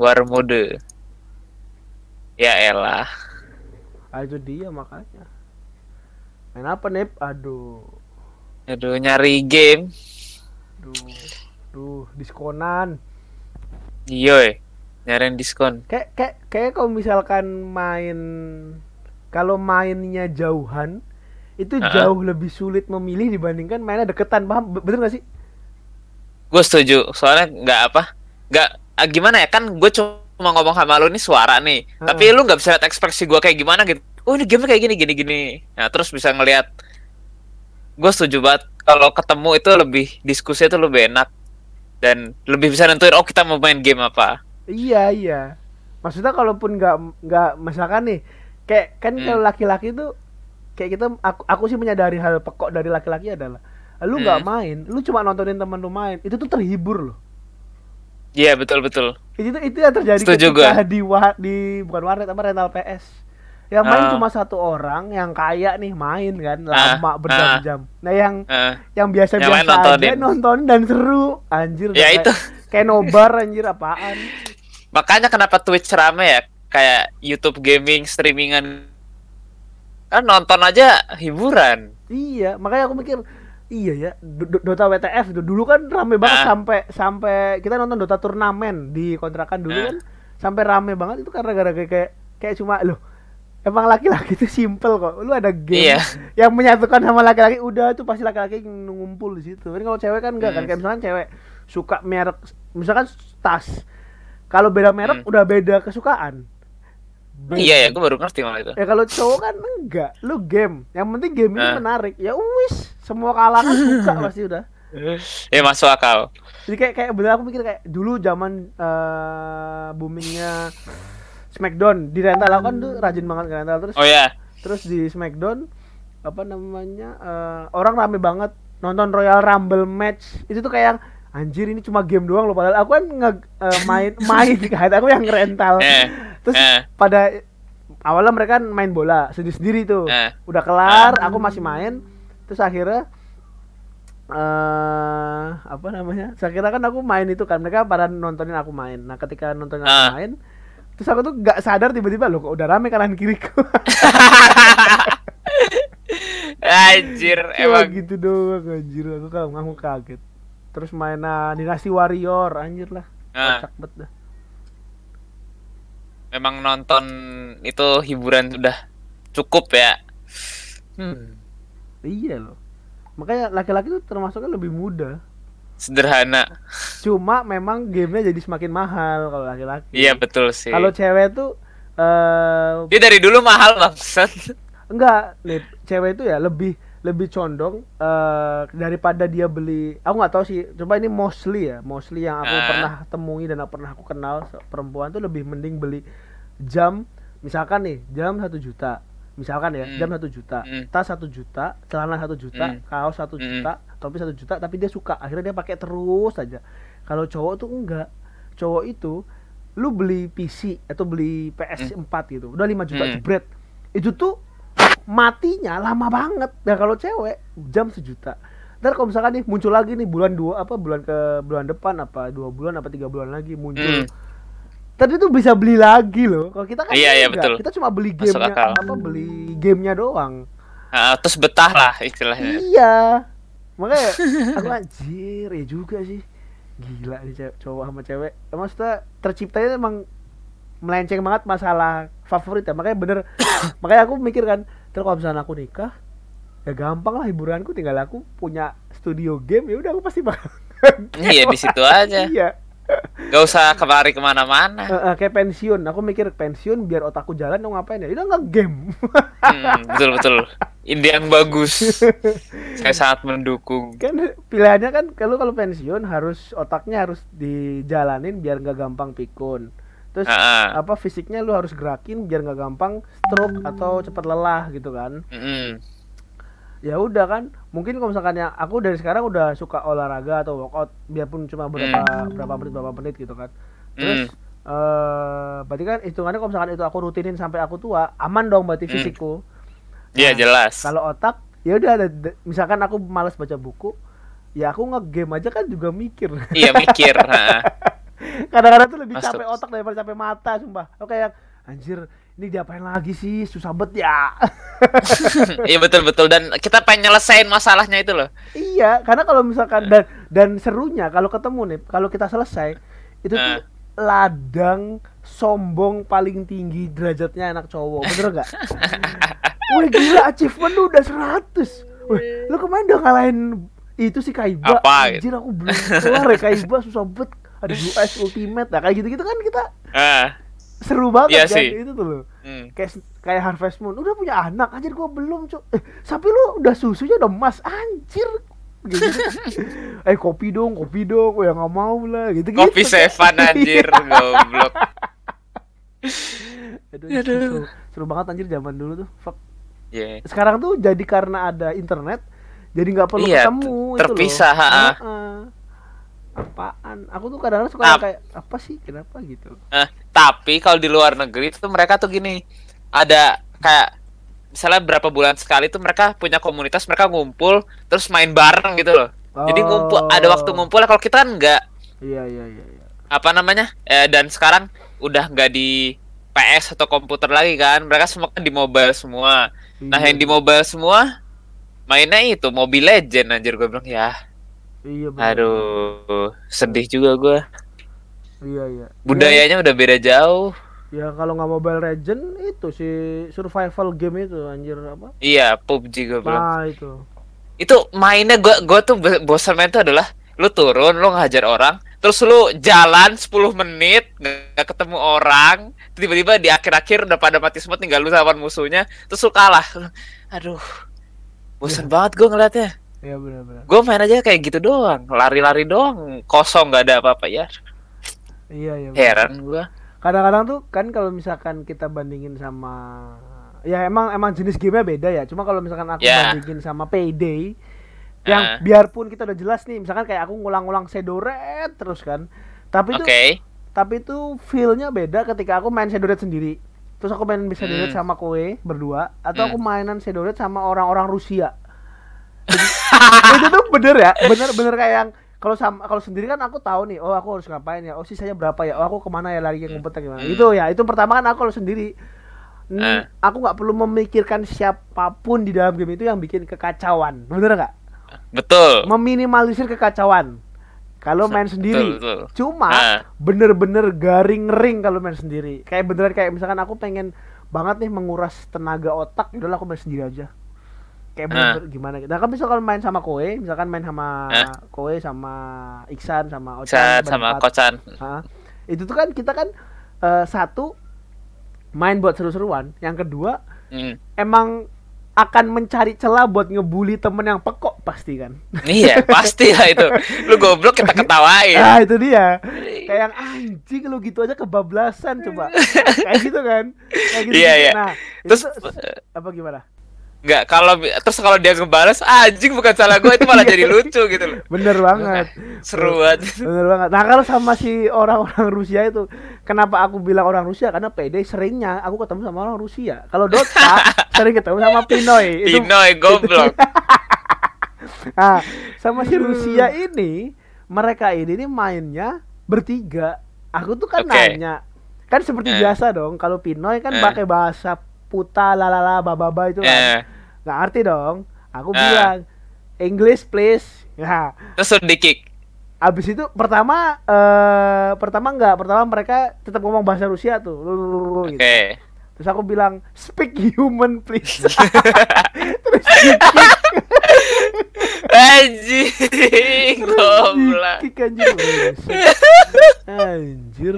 war mode. Ya elah. Ah, itu dia makanya. Main apa nih? Aduh. Aduh nyari game. Duh. Duh, diskonan. Iya, nyariin diskon. Kayak kayak kayak kalau misalkan main kalau mainnya jauhan itu Ah. jauh lebih sulit memilih dibandingkan mainnya deketan, paham? Be- Bener gak sih? Gue setuju. Soalnya nggak apa? Nggak gimana ya kan? Gue cuma ngomong sama lu ini suara nih. Ah. Tapi lu nggak bisa lihat ekspresi gue kayak gimana gitu. Oh ini game kayak gini gini gini. Nah terus bisa ngelihat. Gue setuju banget. Kalau ketemu itu lebih diskusi itu lebih enak dan lebih bisa nentuin oh kita mau main game apa. Iya, iya. Maksudnya kalaupun nggak nggak misalkan nih kayak kan Hmm. kalau laki-laki tuh kayak kita aku, aku sih menyadari hal pekok dari laki-laki adalah lu nggak Hmm. main, lu cuma nontonin teman lu main, itu tuh terhibur loh. Iya betul betul. Itu itu yang terjadi Setuju ketika di wa- di bukan warnet apa rental PS. Yang main Ah. cuma satu orang yang kaya nih main kan Ah, lama berjam-jam. Nah yang Eh, yang biasa-biasa aja nontonin. nonton dan seru anjir Ya, itu. kayak nobar anjir apaan makanya kenapa Twitch rame ya? Kayak YouTube gaming streamingan kan nonton aja hiburan. iya makanya aku mikir iya ya Do- Dota WTF dulu kan rame banget Ah. sampai sampai kita nonton Dota turnamen di kontrakan dulu Ah. kan sampai rame banget itu karena gara-gara kayak kayak cuma loh emang laki-laki itu simple kok lu ada game Iya. yang menyatukan sama laki-laki udah tuh pasti laki-laki ngumpul di situ kan kalau cewek kan enggak kan Hmm. kayak misalkan cewek suka merek misalkan tas kalau beda merek Hmm. udah beda kesukaan Beda. Iya ya, gue baru ngerti malah itu. Ya kalau cowok kan enggak, lu game. Yang penting game ini Ah. menarik. Ya wis, semua kalangan suka pasti udah. Ya masuk akal. Jadi kayak kayak bener aku mikir kayak dulu zaman eh, boomingnya Smackdown di rental aku kan tuh rajin banget ke rental terus Oh ya, terus di Smackdown apa namanya eh, orang rame banget nonton Royal Rumble match itu tuh kayak yang, anjir ini cuma game doang loh padahal aku kan nge eh, main main kan aku yang rental eh, terus eh. pada awalnya mereka kan main bola sendiri-sendiri tuh Eh. udah kelar aku masih main terus akhirnya eh apa namanya saya kira kan aku main itu kan mereka pada nontonin aku main. Nah ketika nontonin aku Ah. main terus aku tuh nggak sadar tiba-tiba loh kok udah rame kanan kiriku anjir Cuma emang. gitu doang anjir. Aku kalau aku kaget. Terus main nah, dinasti warrior anjir lah. Ah. kocak banget dah. Memang nonton itu hiburan sudah cukup ya. Hmm, iya loh makanya laki-laki tuh termasuknya lebih mudah sederhana. cuma memang gamenya jadi semakin mahal kalau laki-laki Iya betul sih. kalau cewek tuh eh Dia dari dulu mahal bangsat. enggak Lip. cewek itu ya lebih lebih condong eh daripada dia beli aku nggak tahu sih coba ini mostly ya mostly yang aku Ah. pernah temui dan pernah aku kenal perempuan tuh lebih mending beli jam misalkan nih jam satu juta misalkan ya Hmm. jam satu juta Hmm. tas satu juta celana satu juta Hmm. kaos satu Hmm. juta topi satu juta tapi dia suka akhirnya dia pakai terus aja kalau cowok tuh enggak cowok itu lu beli PC atau beli PS4 gitu udah 5 juta Hmm. jebret itu tuh matinya lama banget nah kalau cewek jam sejuta ntar kalau misalkan nih muncul lagi nih bulan dua apa bulan ke bulan depan apa dua bulan apa tiga bulan lagi muncul Hmm. Tadi tuh bisa beli lagi loh. Kalau kita kan Iya, iya, betul. kita cuma beli gamenya akal. apa beli gamenya doang. Ah, terus betah lah istilahnya. iya. Makanya aku anjir ya juga sih. Gila nih cewek, cowok sama cewek. Maksudnya terciptanya emang melenceng banget masalah favorit ya. Makanya bener. Makanya aku mikir kan terus kalau misalnya aku nikah ya gampang lah hiburanku. Tinggal aku punya studio game ya udah aku pasti bakal Iya di situ aja. iya Gak usah kemari ke mana-mana. Eh, eh, kayak pensiun aku mikir pensiun biar otakku jalan dong ngapain ya udah nggak game Hmm, betul betul. Ide yang bagus. Saya sangat mendukung. kan pilihannya kan kalau kalau pensiun harus otaknya harus dijalanin biar nggak gampang pikun terus Ah, ah. apa fisiknya lu harus gerakin biar nggak gampang stroke atau cepat lelah gitu kan Mm-mm. Ya udah kan mungkin kalau misalkan ya aku dari sekarang udah suka olahraga atau workout biarpun cuma berapa berapa menit berapa menit gitu kan terus eh berarti kan hitungannya kalau misalkan itu aku rutinin sampai aku tua aman dong berarti Hmm. fisikku Iya Nah, jelas. kalau otak ya udah misalkan aku malas baca buku ya aku nge-game aja kan juga mikir Iya mikir. kadang-kadang tuh lebih Masuk. capek otak daripada capek mata sumpah oke yang anjir ini diapain lagi sih? Susah bet ya. Iya betul betul. Dan kita pengen nyelesain masalahnya itu loh. iya karena kalau misalkan dan dan serunya kalau ketemu nih kalau kita selesai itu tuh Eh. ladang sombong paling tinggi derajatnya anak cowok. Bener gak? Wih gila achievement lu udah 100 Wih lu kemarin udah ngalahin itu si Kaiba. Apa? Anjir aku belum kelar ya Kaiba susah bet Ada US Ultimate Nah kayak gitu-gitu kan kita Ah, seru banget Iya kan sih. itu tuh loh hmm. kayak kayak Harvest Moon udah punya anak anjir gua belum cok eh, tapi lu udah susunya udah emas anjir gitu, eh kopi dong kopi dong oh ya nggak mau lah gitu gitu Kopi Sevan anjir goblok. Aduh, Aduh. Seru, seru banget anjir zaman dulu tuh Fuck. Iya. sekarang tuh jadi karena ada internet jadi nggak perlu Iya, ketemu itu terpisah, loh. ha-ha. Apaan aku tuh kadang-kadang suka kayak apa sih kenapa gitu Eh, tapi kalau di luar negeri itu mereka tuh gini, ada kayak misalnya berapa bulan sekali tuh mereka punya komunitas, mereka ngumpul terus main bareng gitu loh. Jadi ngumpul ada waktu Oh. ngumpul kalau kita kan nggak iya iya iya iya apa namanya? Eh, dan sekarang udah nggak di PS atau komputer lagi kan. Mereka semua kan di mobile semua. Nah, Iya. yang di mobile semua mainnya itu Mobile Legend anjir gue bilang ya. Iya bener. Aduh, sedih juga gue. iya iya Budayanya udah beda jauh. Ya kalau nggak Mobile Legend itu si survival game itu anjir apa? Iya, PUBG gue bilang. Nah itu. itu mainnya gua gua tuh bo- bosan main tuh adalah lu turun lu ngajar orang terus lu jalan 10 menit nggak ketemu orang tiba-tiba di akhir-akhir udah pada mati semua tinggal lu sama musuhnya terus lu kalah aduh bosan banget gua ngeliatnya Ya benar-benar. gua main aja kayak gitu doang lari-lari doang kosong nggak ada apa-apa ya Iya iya. heran gua Kadang-kadang tuh kan kalau misalkan kita bandingin sama ya emang emang jenis gamenya beda ya. Cuma kalau misalkan aku Ya. bandingin sama Payday yang Ah. biarpun kita udah jelas nih, misalkan kayak aku ngulang-ngulang Sedoret terus kan. Tapi itu tapi itu feel-nya beda ketika aku main Sedoret sendiri. Terus aku main Sedoret Hmm. sama Koe berdua atau Hmm. aku mainan Sedoret sama orang-orang Rusia. itu tuh bener ya, bener-bener kayak yang kalau sama kalau sendiri kan aku tahu nih, oh aku harus ngapain ya, oh sisanya berapa ya, oh aku ke mana ya lari yang ngumpetnya gimana. Hmm. Itu ya, itu pertama kan aku kalau sendiri, Hmm, Eh. aku nggak perlu memikirkan siapa pun di dalam game itu yang bikin kekacauan, bener nggak? betul Meminimalisir kekacauan. Kalau main sendiri, betul. cuma Ah. bener-bener garing ring kalau main sendiri. Kayak beneran kayak misalkan aku pengen banget nih menguras tenaga otak, udahlah aku main sendiri aja. Kayak Ah. bener-bener gimana gitu. Nah, kan misalkan main sama Koe, misalkan main sama Ah. Koe sama Iksan sama Ocan sama kocan? Itu tuh kan kita kan eh, satu main buat seru-seruan, yang kedua Hmm. emang akan mencari celah buat ngebully temen yang pekok pasti kan. iya pasti lah itu lu goblok kita ketawain Ah itu dia. Kayak yang anjing lu gitu aja kebablasan coba. Kayak gitu kan. Kayak gitu. Iya, iya. Nah, terus itu apa gimana? Nggak, kalau terus kalau dia ngebales anjing bukan salah gue itu malah jadi lucu gitu loh. Bener banget. Seru banget. Bener banget. Nah, kalau sama si orang-orang Rusia itu, kenapa aku bilang orang Rusia? Karena PD seringnya aku ketemu sama orang Rusia. Kalau Dota sering ketemu sama Pinoy. Itu Pinoy goblok. Nah, sama si Rusia ini, mereka ini nih mainnya bertiga. Aku tuh kan Oke. nanya, kan seperti Eh. biasa dong. Kalau Pinoy kan Eh. pakai bahasa puta, lalala, bababa itu kan. Eh, Nggak ngerti dong. Aku Eh. bilang English please. Nah, terus udah di kick. abis itu pertama eh pertama enggak, pertama mereka tetap ngomong bahasa Rusia tuh. Oke. Gitu. Terus aku bilang speak human please. Terus di-kick. Anjing goblok. Di-kick, anjir. Anjir.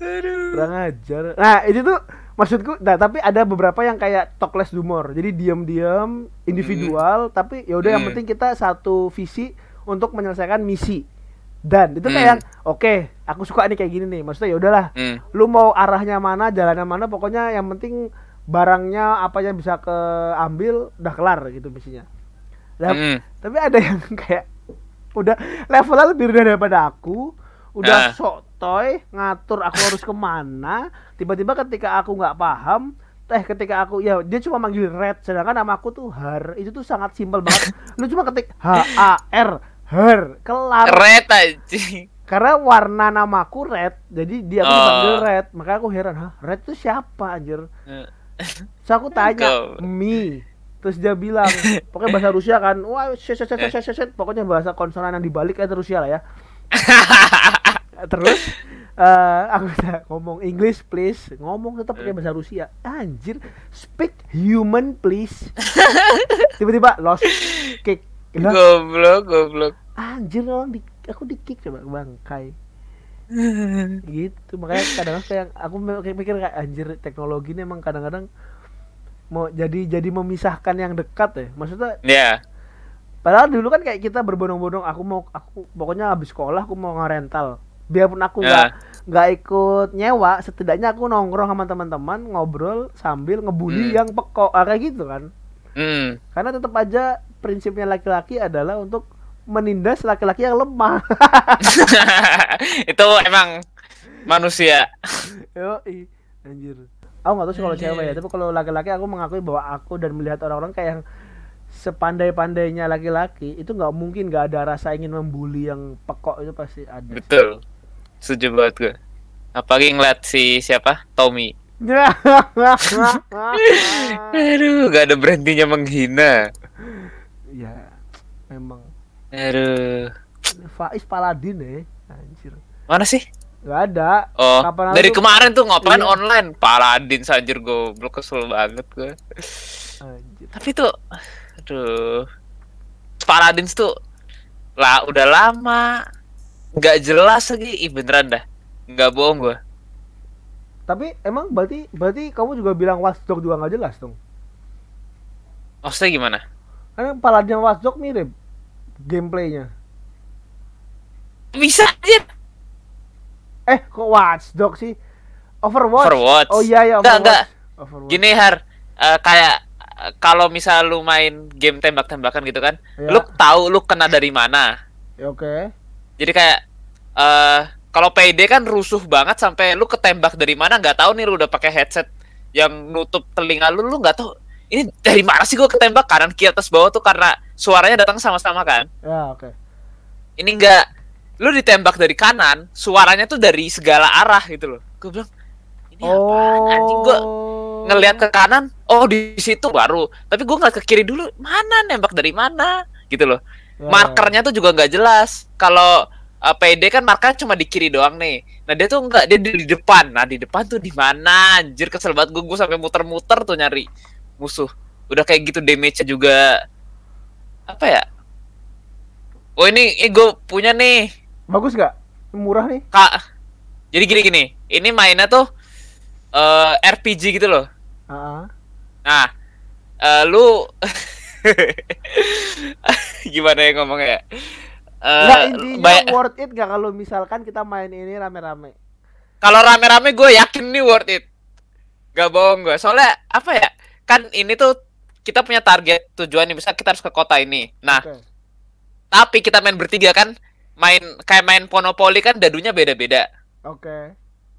Aduh. Kurang ajar. Nah, itu tuh maksudku nah tapi ada beberapa yang kayak talk less humor. Jadi diam-diam individual tapi ya udah yang Hmm. penting kita satu visi untuk menyelesaikan misi. Dan itu Hmm. kayak yang oke, aku suka nih kayak gini nih. Maksudnya ya udahlah, Hmm. lu mau arahnya mana, jalannya mana, pokoknya yang penting barangnya apa yang bisa keambil udah kelar gitu misinya. Nah, Hmm. tapi ada yang kayak udah levelnya lebih rendah daripada aku udah Ah. sok toy ngatur aku harus ke mana. Tiba-tiba ketika aku nggak paham eh ketika aku ya dia cuma manggil red sedangkan nama aku tuh har. Itu tuh sangat simpel banget. Lu cuma ketik h a r har kelar. Red anjing. karena warna namaku red jadi dia aku Oh. dipanggil red. Makanya aku heran hah red itu siapa anjir? Eh. so aku tanya mi terus dia bilang pokoknya bahasa Rusia kan wah shit, shit, shit, shit, shit, shit. pokoknya bahasa konsonan yang dibalik itu Rusia lah ya terus eh aku udah ngomong English please. Ngomong tetap pakai bahasa Rusia. Anjir speak human please. Tiba-tiba lost kick. Lah, goblok, goblok. anjir orang di, aku di kick coba bangkai. Gitu makanya kadang kayak aku mi- mikir kayak anjir teknologi ini emang kadang-kadang mau jadi jadi memisahkan yang dekat ya. Maksudnya Ya, padahal dulu kan kayak kita berbondong-bondong aku mau aku pokoknya habis sekolah aku mau ngerental biarpun aku nggak Ya. nggak ikut nyewa setidaknya aku nongkrong sama teman-teman ngobrol sambil ngebully Hmm. yang pekok ah, kayak gitu kan hmm. karena tetap aja prinsipnya laki-laki adalah untuk menindas laki-laki yang lemah itu emang manusia. Yo, anjir. Aku nggak tahu sih kalau cewek ya, tapi kalau laki-laki aku mengakui bahwa aku dan melihat orang-orang kayak yang sepandai-pandainya laki-laki itu nggak mungkin nggak ada rasa ingin membuli yang pekok itu pasti ada. sih. Setuju banget gue. Apalagi ngeliat si siapa? Tommy. Aduh, gak ada berhentinya menghina. ya, memang Aduh. Faiz Paladin ya, anjir. Mana sih? Nggak ada. Oh, Kapan dari kemarin tuh ngapain Iya. online? Paladin anjir goblok kesel banget gue. Anjir. Tapi tuh aduh. Paladin tuh lah udah lama nggak jelas lagi. Ih beneran dah. Nggak bohong gue. Tapi emang berarti berarti kamu juga bilang Watchdog juga nggak jelas dong? Maksudnya gimana? Karena Paladin Watchdog mirip gameplaynya. Bisa aja. Eh, kok Watchdog sih? Overwatch. Overwatch. Oh iya ya Enggak, Overwatch. enggak. Overwatch. Gini Har, eh, kayak eh, kalau misal lu main game tembak-tembakan gitu kan, Ya. lu tahu lu kena dari mana. Ya, Oke. Jadi kayak eh kalau PD kan rusuh banget sampai lu ketembak dari mana nggak tahu nih lu udah pakai headset yang nutup telinga lu lu nggak tahu ini dari mana sih gua ketembak kanan kiri atas bawah tuh karena suaranya datang sama-sama kan. Ya, oke. Ini enggak lu ditembak dari kanan, suaranya tuh dari segala arah gitu loh. Gue bilang ini apaan anjing gua ngelihat ke kanan, oh di situ baru. Tapi gua ngeliat ke kiri dulu, mana nembak dari mana gitu loh. Ya, markernya tuh juga nggak jelas. Kalau uh, PD kan markernya cuma di kiri doang nih. Nah dia tuh nggak, dia di depan. Nah di depan tuh di mana? Anjir kesel banget gue, gue sampai muter-muter tuh nyari musuh. Udah kayak gitu damage-nya juga apa ya? Oh ini, ini gue punya nih. Bagus nggak? Murah nih. kak. Jadi gini-gini, ini mainnya tuh eh, RPG gitu loh. Heeh. Nah, eh, lu gimana ya ngomongnya? ya? Eh, Nggak intinya worth it nggak kalau misalkan kita main ini rame-rame? kalau rame-rame gue yakin nih worth it. Gak bohong gue. Soalnya apa ya? Kan ini tuh kita punya target tujuan nih, misal kita harus ke kota ini. Nah, Oke. tapi kita main bertiga kan, main kayak main Monopoly kan dadunya beda-beda, Oke.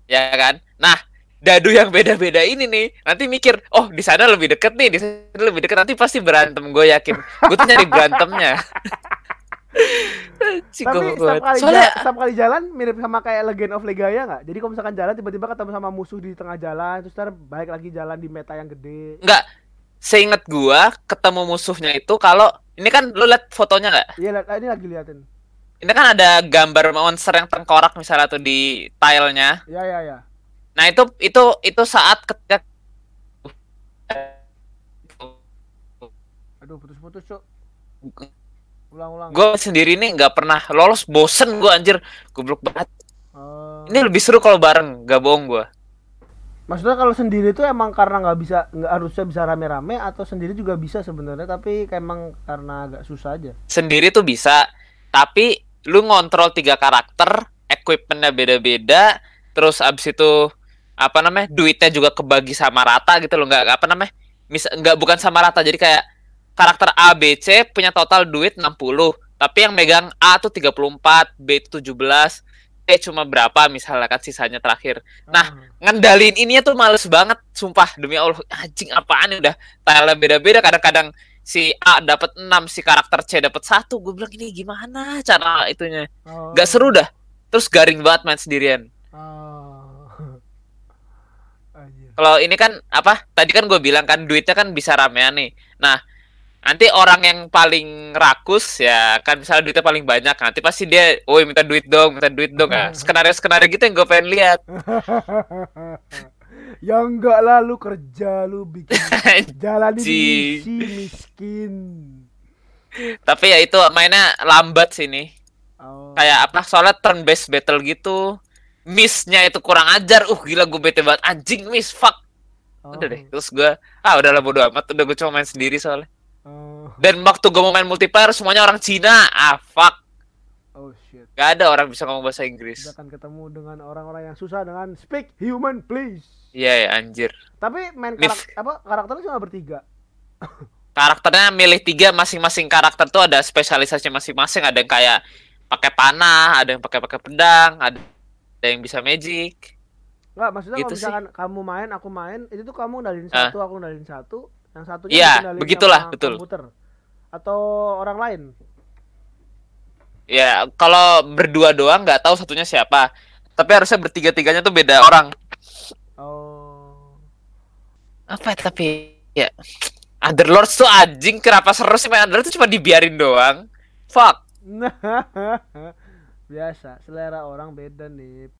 ya kan? Nah, dadu yang beda-beda ini nih, nanti mikir, oh di sana lebih deket nih, di sana lebih deket nanti pasti berantem. Gue yakin. Gue tuh nyari berantemnya. Tapi setiap kali, Soalnya ja- setiap kali jalan mirip sama kayak Legend of Legaia nggak? Jadi kalau misalkan jalan tiba-tiba ketemu sama musuh di tengah jalan, terus ntar balik lagi jalan di meta yang gede. Enggak, seinget gua ketemu musuhnya itu kalau ini kan lu lihat fotonya nggak? Iya, lihat- ini lagi liatin. Ini kan ada gambar monster yang tengkorak misalnya tuh di tilenya. Ya, ya, ya. Nah itu itu itu saat ketika Aduh, putus-putus, Cuk. Ulang-ulang. gue sendiri nih nggak pernah lolos, bosen gua anjir, goblok banget. Oh. Ini lebih seru kalau bareng, gak bohong gua. Maksudnya kalau sendiri tuh emang karena nggak bisa nggak harusnya bisa rame-rame atau sendiri juga bisa sebenarnya tapi kayak emang karena agak susah aja. Sendiri tuh bisa, tapi lu ngontrol tiga karakter, equipmentnya beda-beda, terus abis itu apa namanya duitnya juga kebagi sama rata gitu loh nggak apa namanya mis nggak bukan sama rata jadi kayak karakter A B C punya total duit 60 tapi yang megang A tuh 34 B itu 17 C cuma berapa misalnya kan sisanya terakhir. Nah, ngendalin ininya tuh males banget sumpah demi Allah anjing apaan nih udah tile beda-beda kadang-kadang si A dapat 6 si karakter C dapat satu gue bilang ini gimana cara itunya? Oh. nggak seru dah terus garing banget main sendirian Oh. Anjir. Kalau ini kan apa tadi kan gue bilang kan duitnya kan bisa ramean nih nah nanti orang yang paling rakus ya kan misalnya duitnya paling banyak nanti pasti dia woi minta duit dong minta duit dong nah, skenario skenario gitu yang gue pengen lihat ya enggak lah lu kerja lu bikin jalan di Anjing. misi miskin. tapi ya itu mainnya lambat sih nih Oh. kayak apa soalnya turn based battle gitu missnya itu kurang ajar uh gila gue bete banget anjing miss fuck Oh. udah deh terus gue ah udahlah bodo amat udah gue cuma main sendiri soalnya Oh. dan waktu gue mau main multiplayer semuanya orang Cina ah fuck Oh shit. gak ada orang bisa ngomong bahasa Inggris Kita akan ketemu dengan orang-orang yang susah dengan speak human please. iya ya anjir Tapi main Mif. karak apa karakternya cuma bertiga. karakternya milih tiga masing-masing karakter tuh ada spesialisasinya masing-masing ada yang kayak pakai panah ada yang pakai pakai pedang ada ada yang bisa magic Enggak, maksudnya Gitu kalau sih. misalkan kamu main, aku main, itu tuh kamu ngendalin Ah. satu, aku ngendalin satu, yang satunya Iya, dikendalin begitulah, sama betul. komputer. Atau orang lain. ya kalau berdua doang nggak tahu satunya siapa tapi harusnya bertiga-tiganya tuh beda orang Oh. apa ya, tapi ya Underlords tuh anjing kenapa seru sih main Underlords tuh cuma dibiarin doang fuck Biasa, selera orang beda nih.